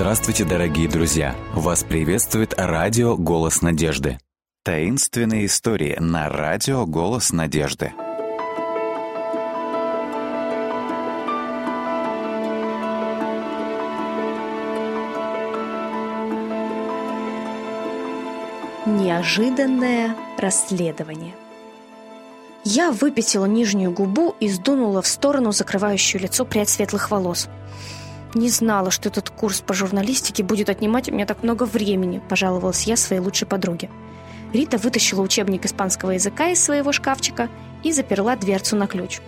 Здравствуйте, дорогие друзья! Вас приветствует радио «Голос надежды». Таинственные истории на радио «Голос надежды». Неожиданное расследование. Я выпятила нижнюю губу и сдунула в сторону закрывающую лицо прядь светлых волос. «Не знала, что этот курс по журналистике будет отнимать у меня так много времени», – пожаловалась я своей лучшей подруге. Рита вытащила учебник испанского языка из своего шкафчика и заперла дверцу на ключ.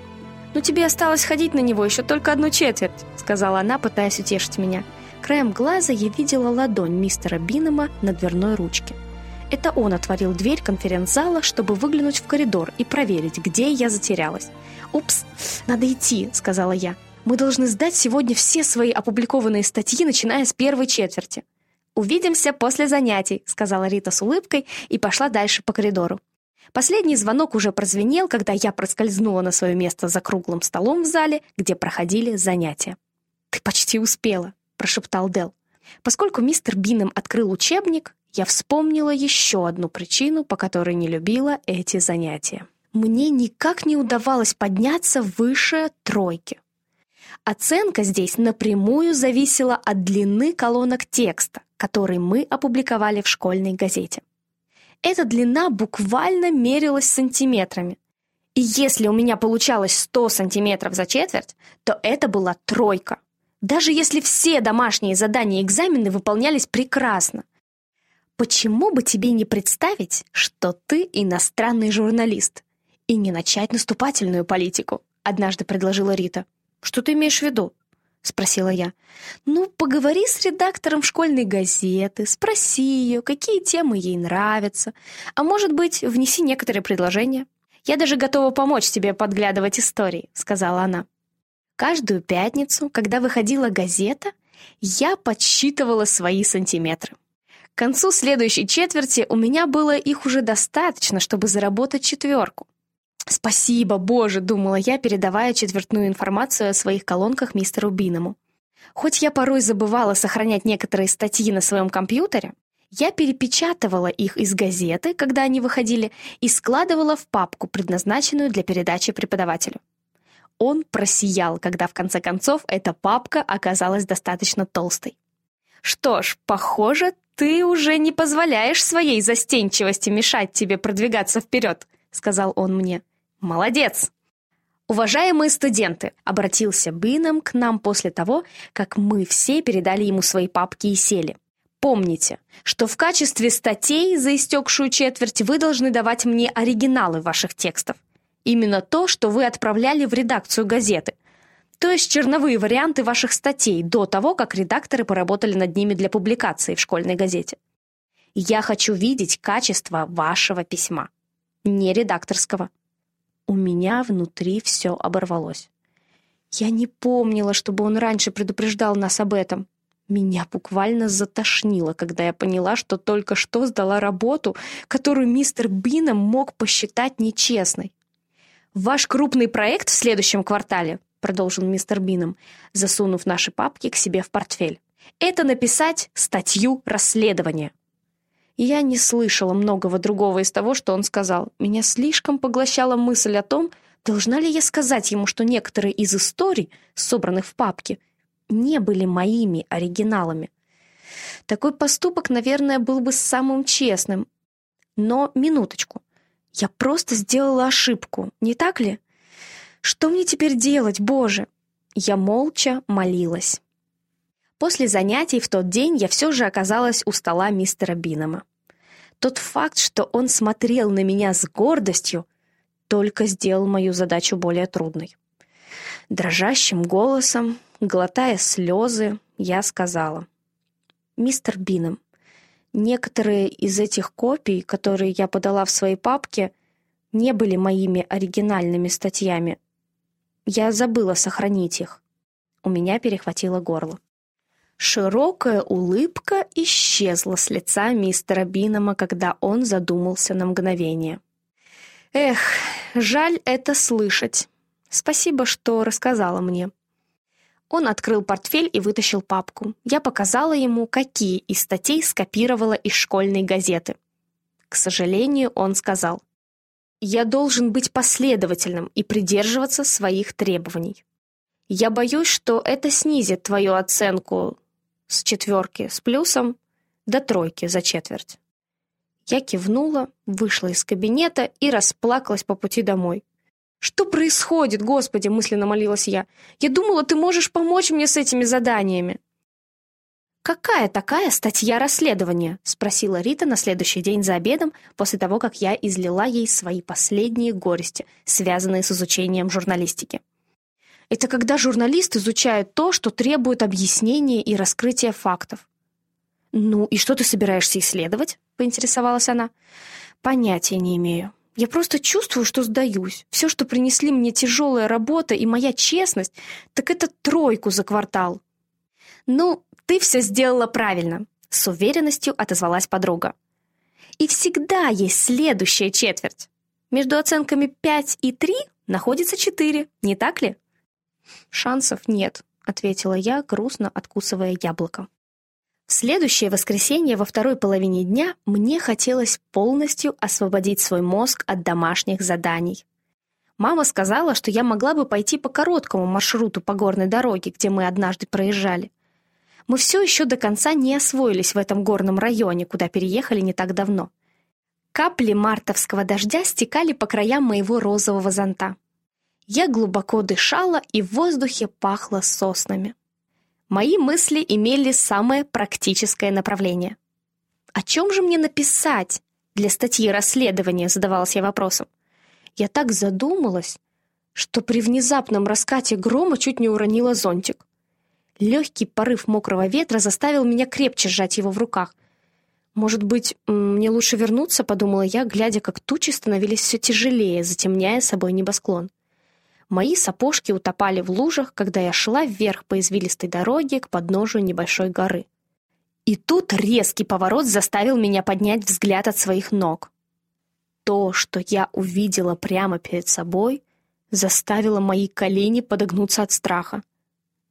«Ну тебе осталось ходить на него еще только одну четверть», – сказала она, пытаясь утешить меня. Краем глаза я видела ладонь мистера Бинема на дверной ручке. Это он отворил дверь конференц-зала, чтобы выглянуть в коридор и проверить, где я затерялась. «Упс, надо идти», — сказала я. «Мы должны сдать сегодня все свои опубликованные статьи, начиная с первой четверти». «Увидимся после занятий», — сказала Рита с улыбкой и пошла дальше по коридору. Последний звонок уже прозвенел, когда я проскользнула на свое место за круглым столом в зале, где проходили занятия. «Ты почти успела», — прошептал Дел. Поскольку мистер Бином открыл учебник, я вспомнила еще одну причину, по которой не любила эти занятия. Мне никак не удавалось подняться выше тройки. Оценка здесь напрямую зависела от длины колонок текста, который мы опубликовали в школьной газете. Эта длина буквально мерилась сантиметрами. И если у меня получалось 100 сантиметров за четверть, то это была тройка. Даже если все домашние задания и экзамены выполнялись прекрасно. Почему бы тебе не представить, что ты иностранный журналист и не начать наступательную политику? Однажды предложила Рита. Что ты имеешь в виду? Спросила я. Ну, поговори с редактором школьной газеты, спроси ее, какие темы ей нравятся, а может быть, внеси некоторые предложения. Я даже готова помочь тебе подглядывать истории, сказала она. Каждую пятницу, когда выходила газета, я подсчитывала свои сантиметры. К концу следующей четверти у меня было их уже достаточно, чтобы заработать четверку. «Спасибо, Боже!» — думала я, передавая четвертную информацию о своих колонках мистеру Биному. Хоть я порой забывала сохранять некоторые статьи на своем компьютере, я перепечатывала их из газеты, когда они выходили, и складывала в папку, предназначенную для передачи преподавателю. Он просиял, когда в конце концов эта папка оказалась достаточно толстой. «Что ж, похоже, ты уже не позволяешь своей застенчивости мешать тебе продвигаться вперед», — сказал он мне. «Молодец!» «Уважаемые студенты!» — обратился Бином к нам после того, как мы все передали ему свои папки и сели. Помните, что в качестве статей за истекшую четверть вы должны давать мне оригиналы ваших текстов. Именно то, что вы отправляли в редакцию газеты — то есть черновые варианты ваших статей до того, как редакторы поработали над ними для публикации в школьной газете. Я хочу видеть качество вашего письма, не редакторского. У меня внутри все оборвалось. Я не помнила, чтобы он раньше предупреждал нас об этом. Меня буквально затошнило, когда я поняла, что только что сдала работу, которую мистер Бином мог посчитать нечестной. Ваш крупный проект в следующем квартале продолжил мистер Бином, засунув наши папки к себе в портфель. «Это написать статью расследования». Я не слышала многого другого из того, что он сказал. Меня слишком поглощала мысль о том, должна ли я сказать ему, что некоторые из историй, собранных в папке, не были моими оригиналами. Такой поступок, наверное, был бы самым честным. Но минуточку. Я просто сделала ошибку, не так ли? Что мне теперь делать, Боже? Я молча молилась. После занятий в тот день я все же оказалась у стола мистера Бинома. Тот факт, что он смотрел на меня с гордостью, только сделал мою задачу более трудной. Дрожащим голосом, глотая слезы, я сказала. «Мистер Бином, некоторые из этих копий, которые я подала в своей папке, не были моими оригинальными статьями, я забыла сохранить их. У меня перехватило горло. Широкая улыбка исчезла с лица мистера Бинома, когда он задумался на мгновение. «Эх, жаль это слышать. Спасибо, что рассказала мне». Он открыл портфель и вытащил папку. Я показала ему, какие из статей скопировала из школьной газеты. К сожалению, он сказал, «Я должен быть последовательным и придерживаться своих требований. Я боюсь, что это снизит твою оценку с четверки с плюсом до тройки за четверть». Я кивнула, вышла из кабинета и расплакалась по пути домой. «Что происходит, Господи?» — мысленно молилась я. «Я думала, ты можешь помочь мне с этими заданиями». «Какая такая статья расследования?» — спросила Рита на следующий день за обедом, после того, как я излила ей свои последние горести, связанные с изучением журналистики. «Это когда журналист изучает то, что требует объяснения и раскрытия фактов». «Ну, и что ты собираешься исследовать?» — поинтересовалась она. «Понятия не имею. Я просто чувствую, что сдаюсь. Все, что принесли мне тяжелая работа и моя честность, так это тройку за квартал. Ну, ты все сделала правильно, с уверенностью отозвалась подруга. И всегда есть следующая четверть. Между оценками 5 и 3 находится 4, не так ли? Шансов нет, ответила я, грустно откусывая яблоко. В следующее воскресенье во второй половине дня мне хотелось полностью освободить свой мозг от домашних заданий. Мама сказала, что я могла бы пойти по короткому маршруту по горной дороге, где мы однажды проезжали. Мы все еще до конца не освоились в этом горном районе, куда переехали не так давно. Капли мартовского дождя стекали по краям моего розового зонта. Я глубоко дышала, и в воздухе пахло соснами. Мои мысли имели самое практическое направление. «О чем же мне написать для статьи расследования?» — задавалась я вопросом. Я так задумалась, что при внезапном раскате грома чуть не уронила зонтик. Легкий порыв мокрого ветра заставил меня крепче сжать его в руках. «Может быть, мне лучше вернуться?» — подумала я, глядя, как тучи становились все тяжелее, затемняя собой небосклон. Мои сапожки утопали в лужах, когда я шла вверх по извилистой дороге к подножию небольшой горы. И тут резкий поворот заставил меня поднять взгляд от своих ног. То, что я увидела прямо перед собой, заставило мои колени подогнуться от страха.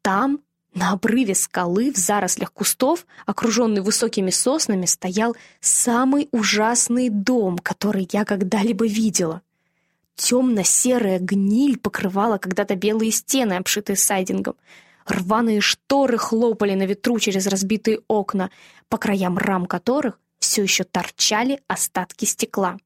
Там, на обрыве скалы, в зарослях кустов, окруженный высокими соснами, стоял самый ужасный дом, который я когда-либо видела. Темно-серая гниль покрывала когда-то белые стены, обшитые сайдингом. Рваные шторы хлопали на ветру через разбитые окна, по краям рам которых все еще торчали остатки стекла.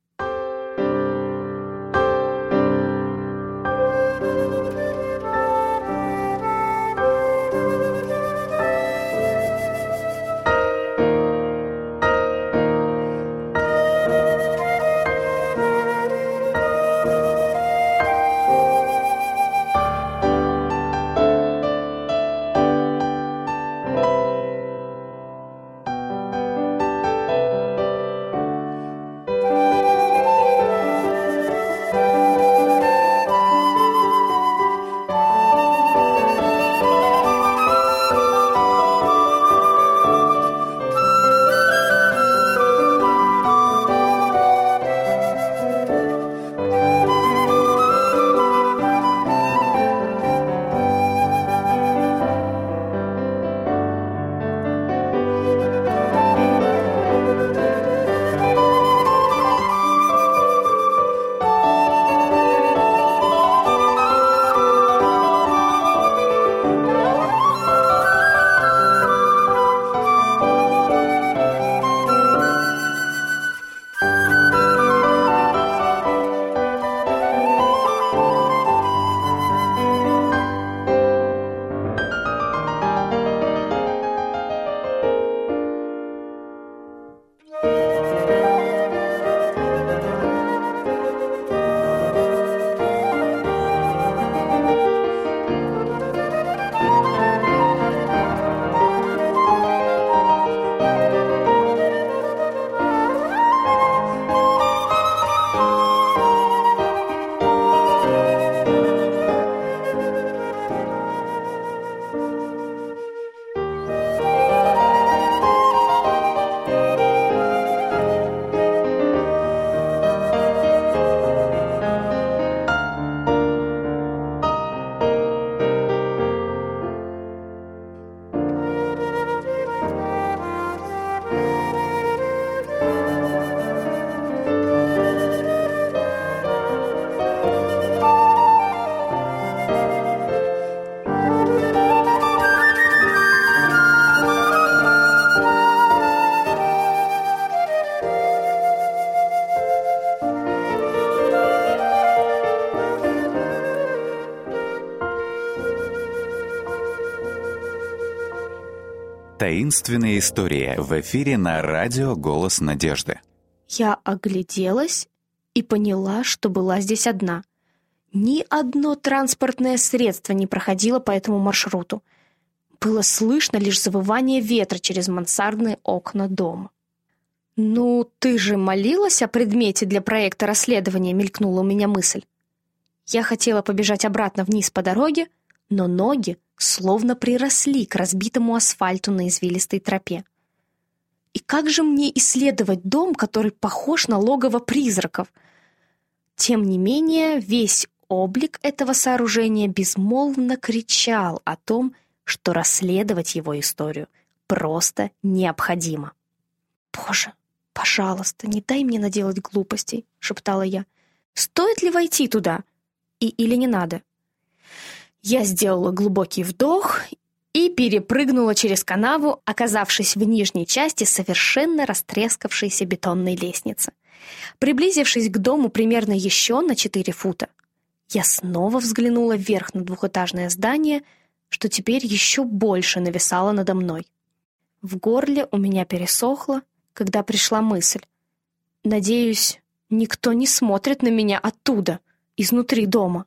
Таинственные истории в эфире на радио «Голос надежды». Я огляделась и поняла, что была здесь одна. Ни одно транспортное средство не проходило по этому маршруту. Было слышно лишь завывание ветра через мансардные окна дома. «Ну, ты же молилась о предмете для проекта расследования», — мелькнула у меня мысль. Я хотела побежать обратно вниз по дороге, но ноги словно приросли к разбитому асфальту на извилистой тропе. И как же мне исследовать дом, который похож на логово призраков? Тем не менее, весь облик этого сооружения безмолвно кричал о том, что расследовать его историю просто необходимо. «Боже, пожалуйста, не дай мне наделать глупостей», — шептала я. «Стоит ли войти туда? И или не надо?» Я сделала глубокий вдох и перепрыгнула через канаву, оказавшись в нижней части совершенно растрескавшейся бетонной лестницы. Приблизившись к дому примерно еще на 4 фута, я снова взглянула вверх на двухэтажное здание, что теперь еще больше нависало надо мной. В горле у меня пересохло, когда пришла мысль. Надеюсь, никто не смотрит на меня оттуда, изнутри дома.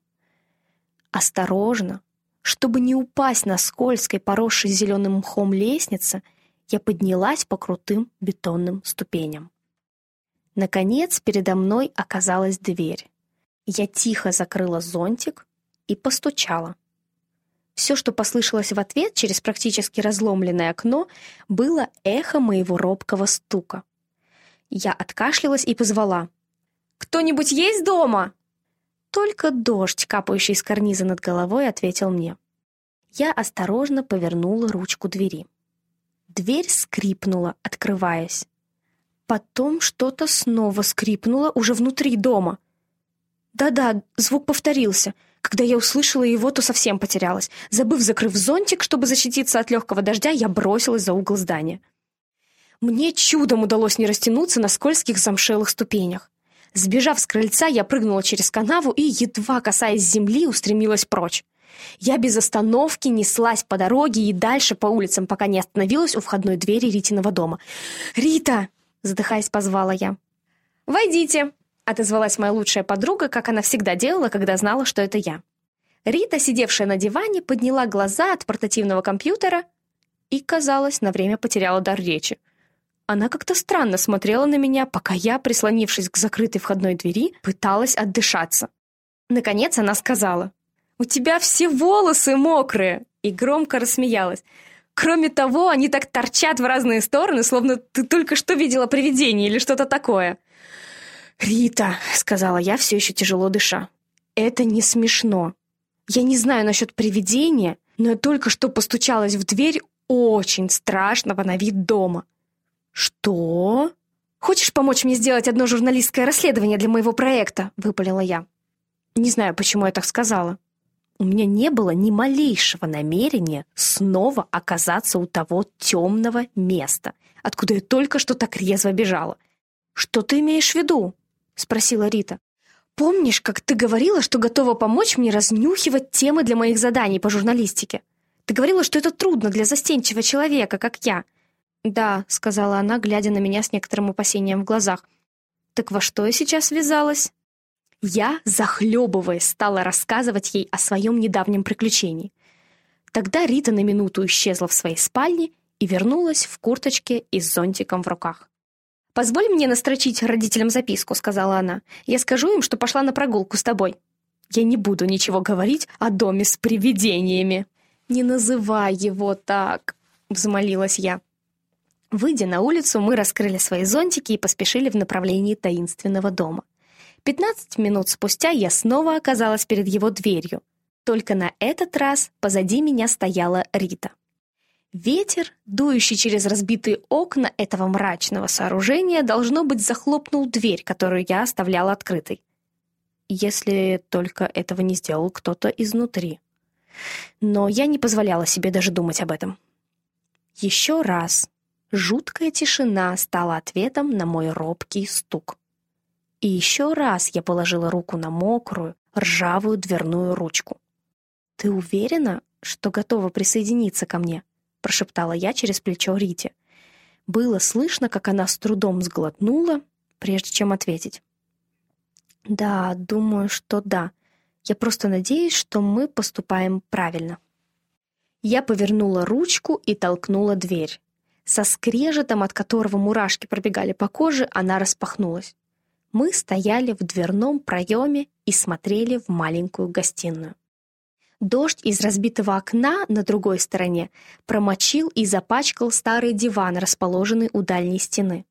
Осторожно, чтобы не упасть на скользкой, поросшей зеленым мхом лестнице, я поднялась по крутым бетонным ступеням. Наконец, передо мной оказалась дверь. Я тихо закрыла зонтик и постучала. Все, что послышалось в ответ через практически разломленное окно, было эхо моего робкого стука. Я откашлялась и позвала. «Кто-нибудь есть дома?» Только дождь, капающий с карниза над головой, ответил мне. Я осторожно повернула ручку двери. Дверь скрипнула, открываясь. Потом что-то снова скрипнуло уже внутри дома. Да-да, звук повторился. Когда я услышала его, то совсем потерялась. Забыв закрыв зонтик, чтобы защититься от легкого дождя, я бросилась за угол здания. Мне чудом удалось не растянуться на скользких замшелых ступенях. Сбежав с крыльца, я прыгнула через канаву и, едва касаясь земли, устремилась прочь. Я без остановки неслась по дороге и дальше по улицам, пока не остановилась у входной двери Ритиного дома. «Рита!» — задыхаясь, позвала я. «Войдите!» — отозвалась моя лучшая подруга, как она всегда делала, когда знала, что это я. Рита, сидевшая на диване, подняла глаза от портативного компьютера и, казалось, на время потеряла дар речи. Она как-то странно смотрела на меня, пока я, прислонившись к закрытой входной двери, пыталась отдышаться. Наконец она сказала, «У тебя все волосы мокрые!» и громко рассмеялась. «Кроме того, они так торчат в разные стороны, словно ты только что видела привидение или что-то такое». «Рита», — сказала я, все еще тяжело дыша, — «это не смешно. Я не знаю насчет привидения, но я только что постучалась в дверь очень страшного на вид дома. «Что? Хочешь помочь мне сделать одно журналистское расследование для моего проекта?» — выпалила я. Не знаю, почему я так сказала. У меня не было ни малейшего намерения снова оказаться у того темного места, откуда я только что так резво бежала. «Что ты имеешь в виду?» — спросила Рита. «Помнишь, как ты говорила, что готова помочь мне разнюхивать темы для моих заданий по журналистике? Ты говорила, что это трудно для застенчивого человека, как я. «Да», — сказала она, глядя на меня с некоторым опасением в глазах. «Так во что я сейчас ввязалась?» Я, захлебываясь, стала рассказывать ей о своем недавнем приключении. Тогда Рита на минуту исчезла в своей спальне и вернулась в курточке и с зонтиком в руках. «Позволь мне настрочить родителям записку», — сказала она. «Я скажу им, что пошла на прогулку с тобой. Я не буду ничего говорить о доме с привидениями». «Не называй его так», — взмолилась я. Выйдя на улицу, мы раскрыли свои зонтики и поспешили в направлении таинственного дома. Пятнадцать минут спустя я снова оказалась перед его дверью. Только на этот раз позади меня стояла Рита. Ветер, дующий через разбитые окна этого мрачного сооружения, должно быть, захлопнул дверь, которую я оставляла открытой. Если только этого не сделал кто-то изнутри. Но я не позволяла себе даже думать об этом. Еще раз Жуткая тишина стала ответом на мой робкий стук. И еще раз я положила руку на мокрую, ржавую дверную ручку. «Ты уверена, что готова присоединиться ко мне?» — прошептала я через плечо Рите. Было слышно, как она с трудом сглотнула, прежде чем ответить. «Да, думаю, что да. Я просто надеюсь, что мы поступаем правильно». Я повернула ручку и толкнула дверь. Со скрежетом, от которого мурашки пробегали по коже, она распахнулась. Мы стояли в дверном проеме и смотрели в маленькую гостиную. Дождь из разбитого окна на другой стороне промочил и запачкал старый диван, расположенный у дальней стены.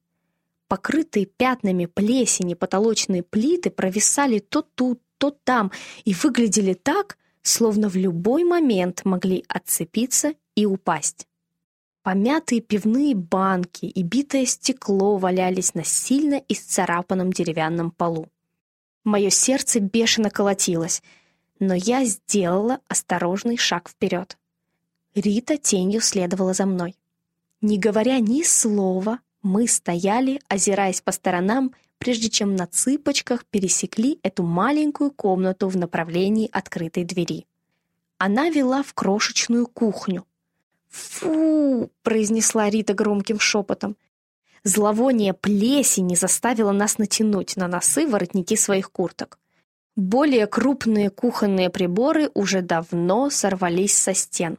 Покрытые пятнами плесени потолочные плиты провисали то тут, то там и выглядели так, словно в любой момент могли отцепиться и упасть. Помятые пивные банки и битое стекло валялись на сильно исцарапанном деревянном полу. Мое сердце бешено колотилось — но я сделала осторожный шаг вперед. Рита тенью следовала за мной. Не говоря ни слова, мы стояли, озираясь по сторонам, прежде чем на цыпочках пересекли эту маленькую комнату в направлении открытой двери. Она вела в крошечную кухню. «Фу!» — произнесла Рита громким шепотом. Зловоние плесени заставило нас натянуть на носы воротники своих курток. Более крупные кухонные приборы уже давно сорвались со стен.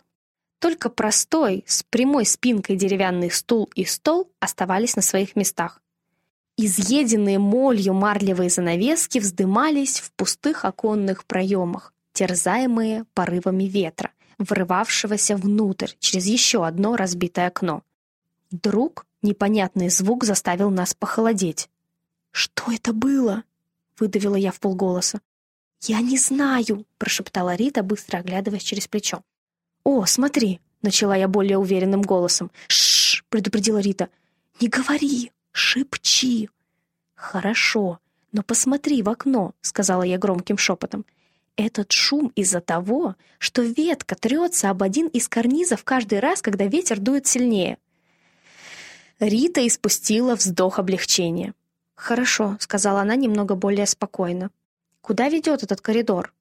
Только простой, с прямой спинкой деревянный стул и стол оставались на своих местах. Изъеденные молью марлевые занавески вздымались в пустых оконных проемах, терзаемые порывами ветра, врывавшегося внутрь через еще одно разбитое окно. Вдруг непонятный звук заставил нас похолодеть. «Что это было?» — выдавила я в полголоса. «Я не знаю», — прошептала Рита, быстро оглядываясь через плечо. «О, смотри!» — начала я более уверенным голосом. «Шш!» — предупредила Рита. «Не говори! Шепчи!» «Хорошо, но посмотри в окно», — сказала я громким шепотом. «Этот шум из-за того, что ветка трется об один из карнизов каждый раз, когда ветер дует сильнее». Рита испустила вздох облегчения. «Хорошо», — сказала она немного более спокойно. «Куда ведет этот коридор?»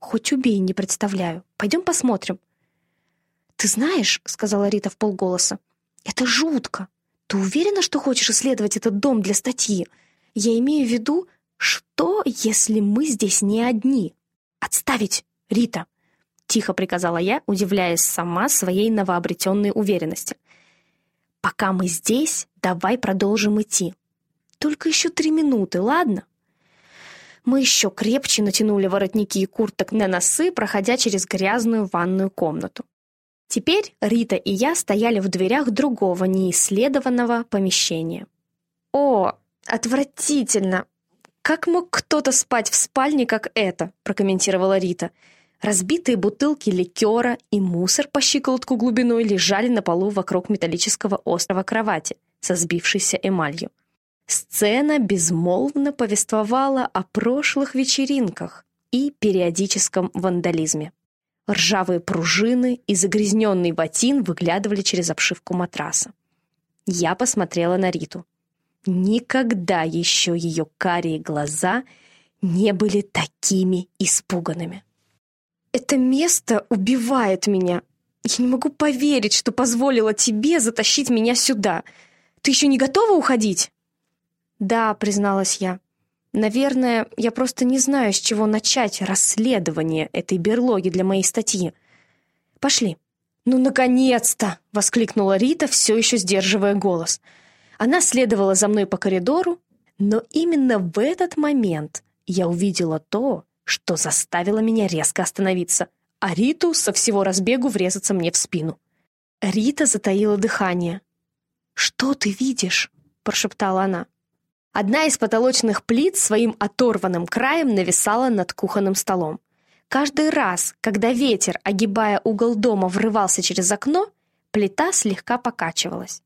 «Хоть убей, не представляю. Пойдем посмотрим». «Ты знаешь», — сказала Рита в полголоса, — «это жутко. Ты уверена, что хочешь исследовать этот дом для статьи? Я имею в виду, что, если мы здесь не одни? Отставить, Рита!» Тихо приказала я, удивляясь сама своей новообретенной уверенности. «Пока мы здесь, давай продолжим идти. Только еще три минуты, ладно?» Мы еще крепче натянули воротники и курток на носы, проходя через грязную ванную комнату. Теперь Рита и я стояли в дверях другого неисследованного помещения. «О, отвратительно! Как мог кто-то спать в спальне, как это?» прокомментировала Рита. Разбитые бутылки ликера и мусор по щиколотку глубиной лежали на полу вокруг металлического острова кровати со сбившейся эмалью. Сцена безмолвно повествовала о прошлых вечеринках и периодическом вандализме. Ржавые пружины и загрязненный ватин выглядывали через обшивку матраса. Я посмотрела на Риту. Никогда еще ее карие глаза не были такими испуганными. «Это место убивает меня. Я не могу поверить, что позволила тебе затащить меня сюда. Ты еще не готова уходить?» «Да», — призналась я. «Наверное, я просто не знаю, с чего начать расследование этой берлоги для моей статьи. Пошли». «Ну, наконец-то!» — воскликнула Рита, все еще сдерживая голос. Она следовала за мной по коридору, но именно в этот момент я увидела то, что заставило меня резко остановиться, а Риту со всего разбегу врезаться мне в спину. Рита затаила дыхание. «Что ты видишь?» — прошептала она. Одна из потолочных плит своим оторванным краем нависала над кухонным столом. Каждый раз, когда ветер, огибая угол дома, врывался через окно, плита слегка покачивалась.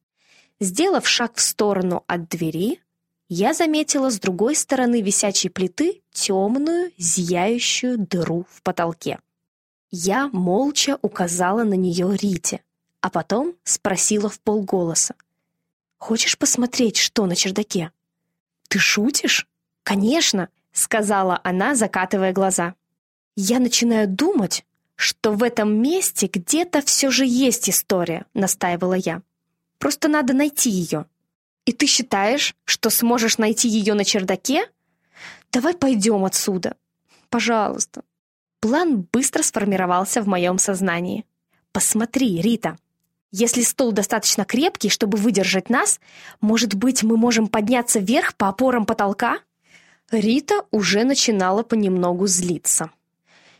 Сделав шаг в сторону от двери, я заметила с другой стороны висячей плиты темную, зияющую дыру в потолке. Я молча указала на нее Рите, а потом спросила в полголоса. «Хочешь посмотреть, что на чердаке?» «Ты шутишь?» «Конечно», — сказала она, закатывая глаза. «Я начинаю думать, что в этом месте где-то все же есть история», — настаивала я. «Просто надо найти ее». «И ты считаешь, что сможешь найти ее на чердаке?» «Давай пойдем отсюда. Пожалуйста». План быстро сформировался в моем сознании. «Посмотри, Рита, если стол достаточно крепкий, чтобы выдержать нас, может быть, мы можем подняться вверх по опорам потолка?» Рита уже начинала понемногу злиться.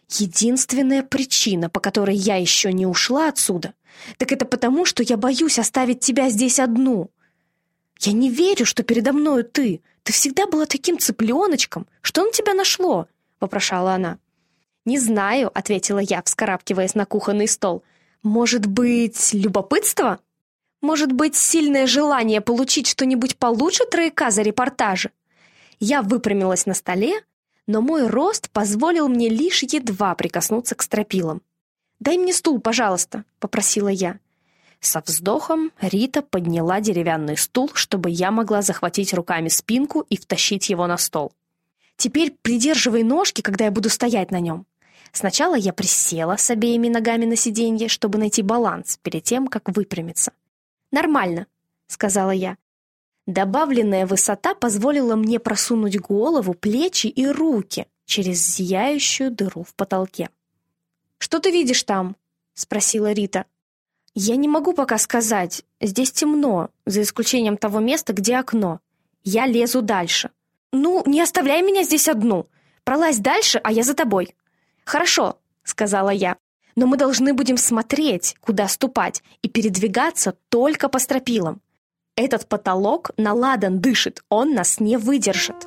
Единственная причина, по которой я еще не ушла отсюда, так это потому, что я боюсь оставить тебя здесь одну. Я не верю, что передо мною ты. Ты всегда была таким цыпленочком. Что на тебя нашло?» — вопрошала она. «Не знаю», — ответила я, вскарабкиваясь на кухонный стол. «Может быть, любопытство? Может быть, сильное желание получить что-нибудь получше трояка за репортажи?» Я выпрямилась на столе, но мой рост позволил мне лишь едва прикоснуться к стропилам. «Дай мне стул, пожалуйста», — попросила я. Со вздохом Рита подняла деревянный стул, чтобы я могла захватить руками спинку и втащить его на стол. «Теперь придерживай ножки, когда я буду стоять на нем». Сначала я присела с обеими ногами на сиденье, чтобы найти баланс перед тем, как выпрямиться. «Нормально», — сказала я. Добавленная высота позволила мне просунуть голову, плечи и руки через зияющую дыру в потолке. «Что ты видишь там?» — спросила Рита. «Я не могу пока сказать. Здесь темно, за исключением того места, где окно. Я лезу дальше». «Ну, не оставляй меня здесь одну. Пролазь дальше, а я за тобой». «Хорошо», — сказала я. «Но мы должны будем смотреть, куда ступать, и передвигаться только по стропилам. Этот потолок наладан дышит, он нас не выдержит.